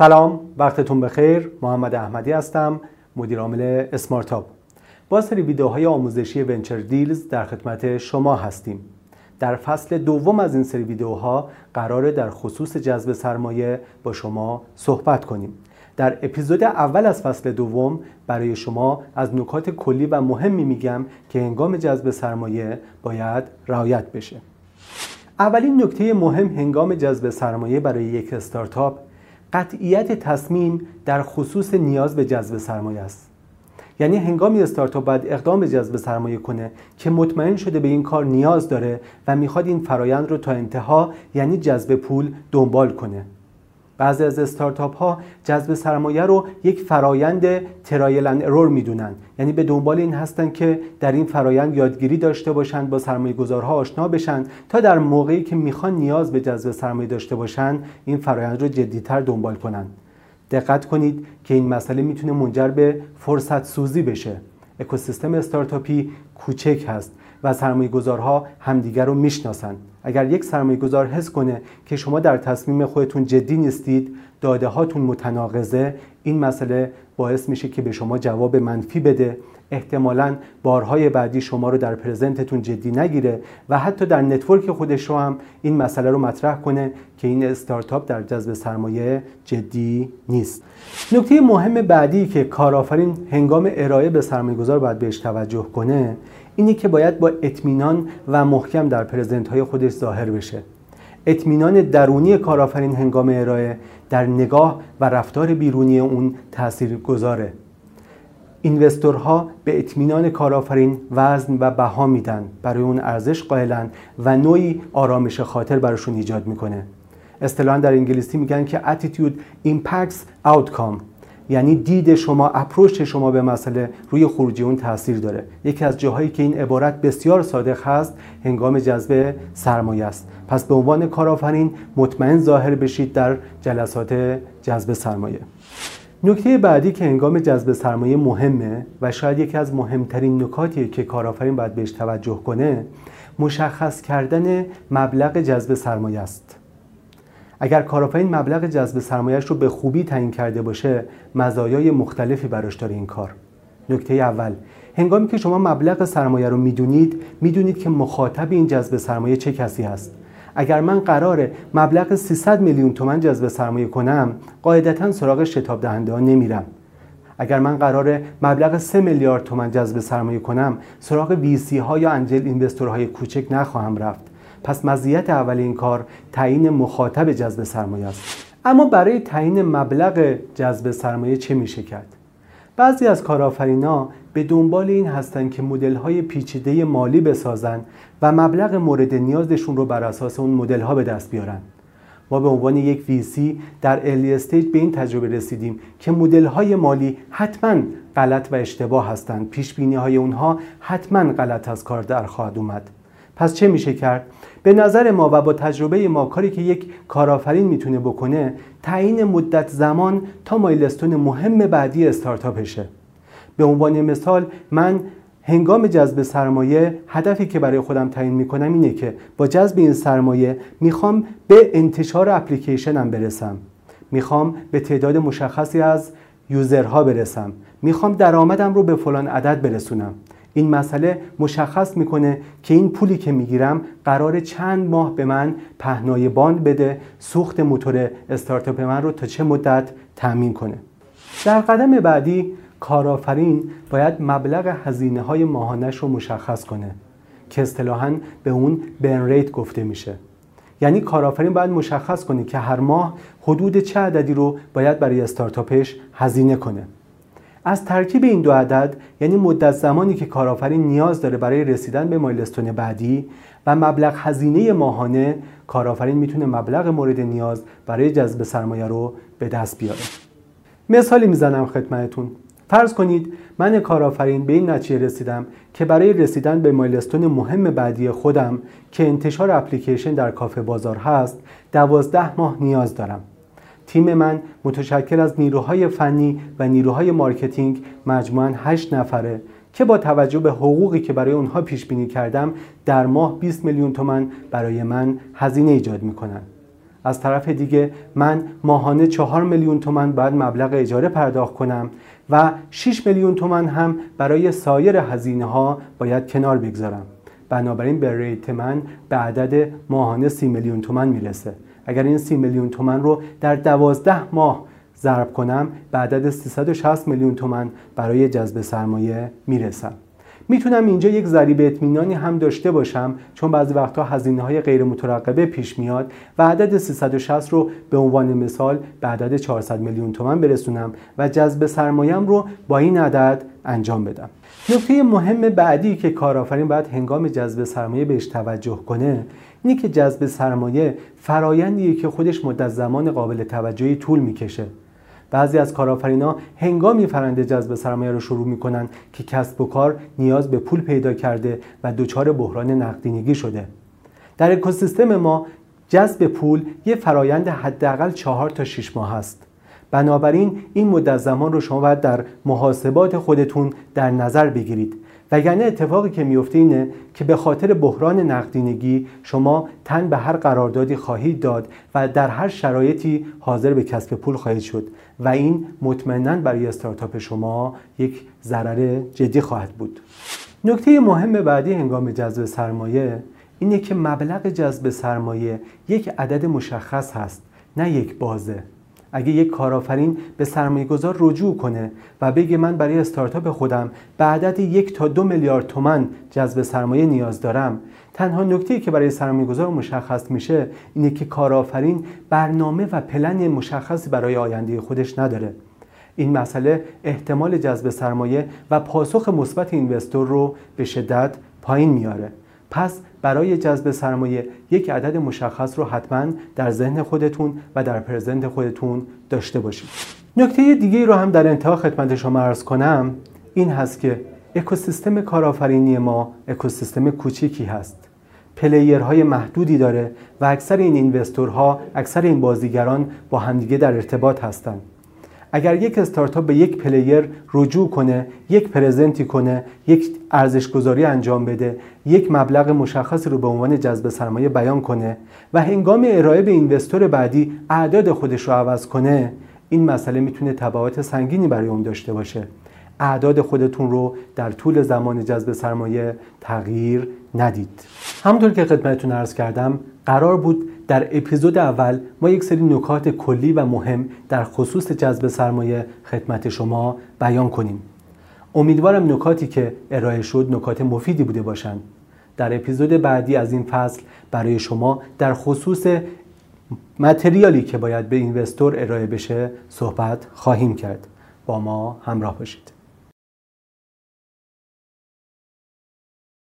سلام وقتتون بخیر. محمد احمدی هستم مدیر عامل اسمارتاپ با سری ویدیوهای آموزشی ونچر دیلز در خدمت شما هستیم. در فصل دوم از این سری ویدیوها قراره در خصوص جذب سرمایه با شما صحبت کنیم. در اپیزود اول از فصل دوم برای شما از نکات کلی و مهمی میگم که هنگام جذب سرمایه باید رعایت بشه. اولین نکته مهم هنگام جذب سرمایه برای یک استارتاپ قطعیت تصمیم در خصوص نیاز به جذب سرمایه است. یعنی هنگامی استارتاپ باید اقدام به جذب سرمایه کنه که مطمئن شده به این کار نیاز داره و می‌خواد این فرایند رو تا انتها یعنی جذب پول دنبال کنه. بعضی از استارتاپ ها جذب سرمایه رو یک فرایند trial and error می‌دونن. یعنی به دنبال این هستن که در این فرایند یادگیری داشته باشند با سرمایه گذارها آشنا بشن تا در موقعی که می‌خوان نیاز به جذب سرمایه داشته باشن این فرایند رو جدیتر دنبال کنن. دقت کنید که این مسئله می‌تونه منجر به فرصت سوزی بشه. اکوسیستم استارتاپی کوچک هست. و سرمایه گذارها همدیگر رو می‌شناسند اگر یک سرمایه گذار حس کنه که شما در تصمیم خودتون جدی نیستید داده هاتون متناقضه این مسئله باعث میشه که به شما جواب منفی بده. احتمالا بارهای بعدی شما رو در پرزنتتون جدی نگیره و حتی در network خودش رو هم این مسئله رو مطرح کنه که این استارتاپ در جذب سرمایه جدی نیست. نکته مهم بعدی که کارآفرین هنگام ارائه به سرمایه گذار باید بهش توجه کنه اینی که باید با اطمینان و محکم در present های خودش ظاهر بشه. اطمینان درونی کارآفرین هنگام ارائه در نگاه و رفتار بیرونی اون تأثیر گذاره investor ها به اطمینان کارآفرین وزن و بها میدن برای اون ارزش قائلن و نوعی آرامش خاطر براشون ایجاد می‌کنه. اصطلاحا در انگلیسی میگن که attitude impacts outcome. یعنی دید شما اپروچ شما به مسئله روی خروجی اون تاثیر داره. یکی از جاهایی که این عبارت بسیار صادق هست هنگام جذب سرمایه است. پس به عنوان کارآفرین مطمئن ظاهر بشید در جلسات جذب سرمایه. نکته بعدی که هنگام جذب سرمایه مهمه و شاید یکی از مهمترین نکاتیه که کارآفرین باید بهش توجه کنه مشخص کردن مبلغ جذب سرمایه است. اگر کارآفرین مبلغ جذب سرمایهش رو به خوبی تعیین کرده باشه مزایای مختلفی براش داره این کار. نکته اول هنگامی که شما مبلغ سرمایه رو می‌دونید می‌دونید که مخاطب این جذب سرمایه چه کسی هست. اگر من قرار مبلغ 300 میلیون تومن جذب سرمایه کنم قاعدتا سراغ شتاب دهنده ها نمیرم. اگر من قرار مبلغ 3 میلیارد تومن جذب سرمایه کنم سراغ ویسی ها یا انجل اینوستورهای کوچک نخواهم رفت. پس مزیت اول این کار تعیین مخاطب جذب سرمایه است. اما برای تعیین مبلغ جذب سرمایه چه میشه کرد؟ بعضی از کارآفرینا به دنبال این هستند که مدل های پیچیده مالی بسازن و مبلغ مورد نیازشون رو بر اساس اون مدل ها به دست بیارن. ما به عنوان یک ویسی در الی استیج به این تجربه رسیدیم که مدل های مالی حتما غلط و اشتباه هستند. پیش بینی های اونها حتما غلط از کار در خواهد اومد. پس چه میشه کرد؟ به نظر ما و با تجربه ما کاری که یک کارآفرین می‌تونه بکنه تعیین مدت زمان تا مایلستون مهم بعدی استارتاپشه به عنوان مثال من هنگام جذب سرمایه هدفی که برای خودم تعیین می‌کنم اینه که با جذب این سرمایه می‌خوام به انتشار اپلیکیشنم برسم. می‌خوام به تعداد مشخصی از یوزرها برسم. می‌خوام درآمدم رو به فلان عدد برسونم. این مسئله مشخص می‌کنه که این پولی که می‌گیرم قرار چند ماه به من پهنای باند بده سوخت موتور استارتاپ من رو تا چه مدت تأمین کنه. در قدم بعدی کارآفرین باید مبلغ هزینه های ماهانش رو مشخص کنه که اصطلاحا به اون برن ریت گفته میشه. یعنی کارآفرین باید مشخص کنه که هر ماه حدود چه عددی رو باید برای استارتاپش هزینه کنه. از ترکیب این دو عدد یعنی مدت زمانی که کارآفرین نیاز داره برای رسیدن به مایلستون بعدی و مبلغ هزینه ماهانه کارآفرین می‌تونه مبلغ مورد نیاز برای جذب سرمایه رو به دست بیاره. مثالی می‌زنم خدمتتون. فرض کنید من کارآفرین به این نتیجه رسیدم که برای رسیدن به مایلستون مهم بعدی خودم که انتشار اپلیکیشن در کافه بازار هست دوازده ماه نیاز دارم. تیم من متشکل از نیروهای فنی و نیروهای marketing مجموعاً 8 نفره که با توجه به حقوقی که برای اونها پیش بینی کردم در ماه 20 میلیون تومن برای من هزینه ایجاد می‌کنن. از طرف دیگه من ماهانه چهار میلیون تومن باید مبلغ اجاره پرداخت کنم و 6 میلیون تومن هم برای سایر هزینه ها باید کنار بگذارم. بنابراین burn rate من به عدد ماهانه 30 میلیون تومن می‌رسه. اگر این 30 میلیون تومن رو در دوازده ماه ضرب کنم به عدد 360 میلیون تومن برای جذب سرمایه می‌رسم. می‌تونم اینجا یک ضریب اطمینانی هم داشته باشم چون بعضی وقتها هزینه های غیر مترقبه پیش میاد و عدد 360 رو به عنوان مثال به عدد 400 میلیون تومن برسونم و جذب سرمایه‌ام رو با این عدد انجام بدم. نکته مهم بعدی که کارآفرین باید هنگام جذب سرمایه بهش توجه کنه اینه که جذب سرمایه فرایندیه که خودش مدت زمان قابل توجهی طول می‌کشه. بعضی از کارآفرینا هنگامی فرنده جذب سرمایه رو شروع می‌کنن که کسب و کار نیاز به پول پیدا کرده و دچار بحران نقدینگی شده. در اکوسیستم ما جذب پول یه فرایند حداقل چهار تا 6 ماه است. بنابراین این مدت زمان رو شما باید در محاسبات خودتون در نظر بگیرید. وگرنه اتفاقی که میفته اینه که به خاطر بحران نقدینگی شما تن به هر قراردادی خواهید داد و در هر شرایطی حاضر به کسب پول خواهید شد و این مطمئنا برای استارتاپ شما یک ضرر جدی خواهد بود. نکته مهم بعدی هنگام جذب سرمایه اینه که مبلغ جذب سرمایه یک عدد مشخص هست نه یک بازه. اگه یک کارآفرین به سرمایه گذار رجوع کنه و بگه من برای استارتاپ خودم به عدد یک تا دو میلیارد تومن جذب سرمایه نیاز دارم تنها نکته که برای سرمایه گذار مشخص میشه اینه که کارآفرین برنامه و پلن مشخصی برای آینده خودش نداره. این مسئله احتمال جذب سرمایه و پاسخ مثبت اینوستور رو به شدت پایین میاره. پس برای جذب سرمایه یک عدد مشخص رو حتما در ذهن خودتون و در present خودتون داشته باشید. نکته دیگه رو هم در انتها خدمت شما عرض کنم این هست که اکوسیستم کارآفرینی ما اکوسیستم کوچیکی هست. player های محدودی داره و اکثر این investor ها اکثر این بازیگران با همدیگه در ارتباط هستند اگر یک استارتاپ به یک player رجوع کنه یک پرزنتی کنه یک ارزش گذاری انجام بده یک مبلغ مشخصی رو به عنوان جذب سرمایه بیان کنه و هنگام ارائه به اینوستور بعدی اعداد خودش رو عوض کنه این مسئله می‌تونه تبعات سنگینی برای اون داشته باشه. اعداد خودتون رو در طول زمان جذب سرمایه تغییر ندید. همونطور که خدمتتون عرض کردم قرار بود در اپیزود اول ما یک سری نکات کلی و مهم در خصوص جذب سرمایه خدمت شما بیان کنیم. امیدوارم نکاتی که ارائه شد نکات مفیدی بوده باشند در اپیزود بعدی از این فصل برای شما در خصوص متریالی که باید به اینوستور ارائه بشه صحبت خواهیم کرد. با ما همراه باشید.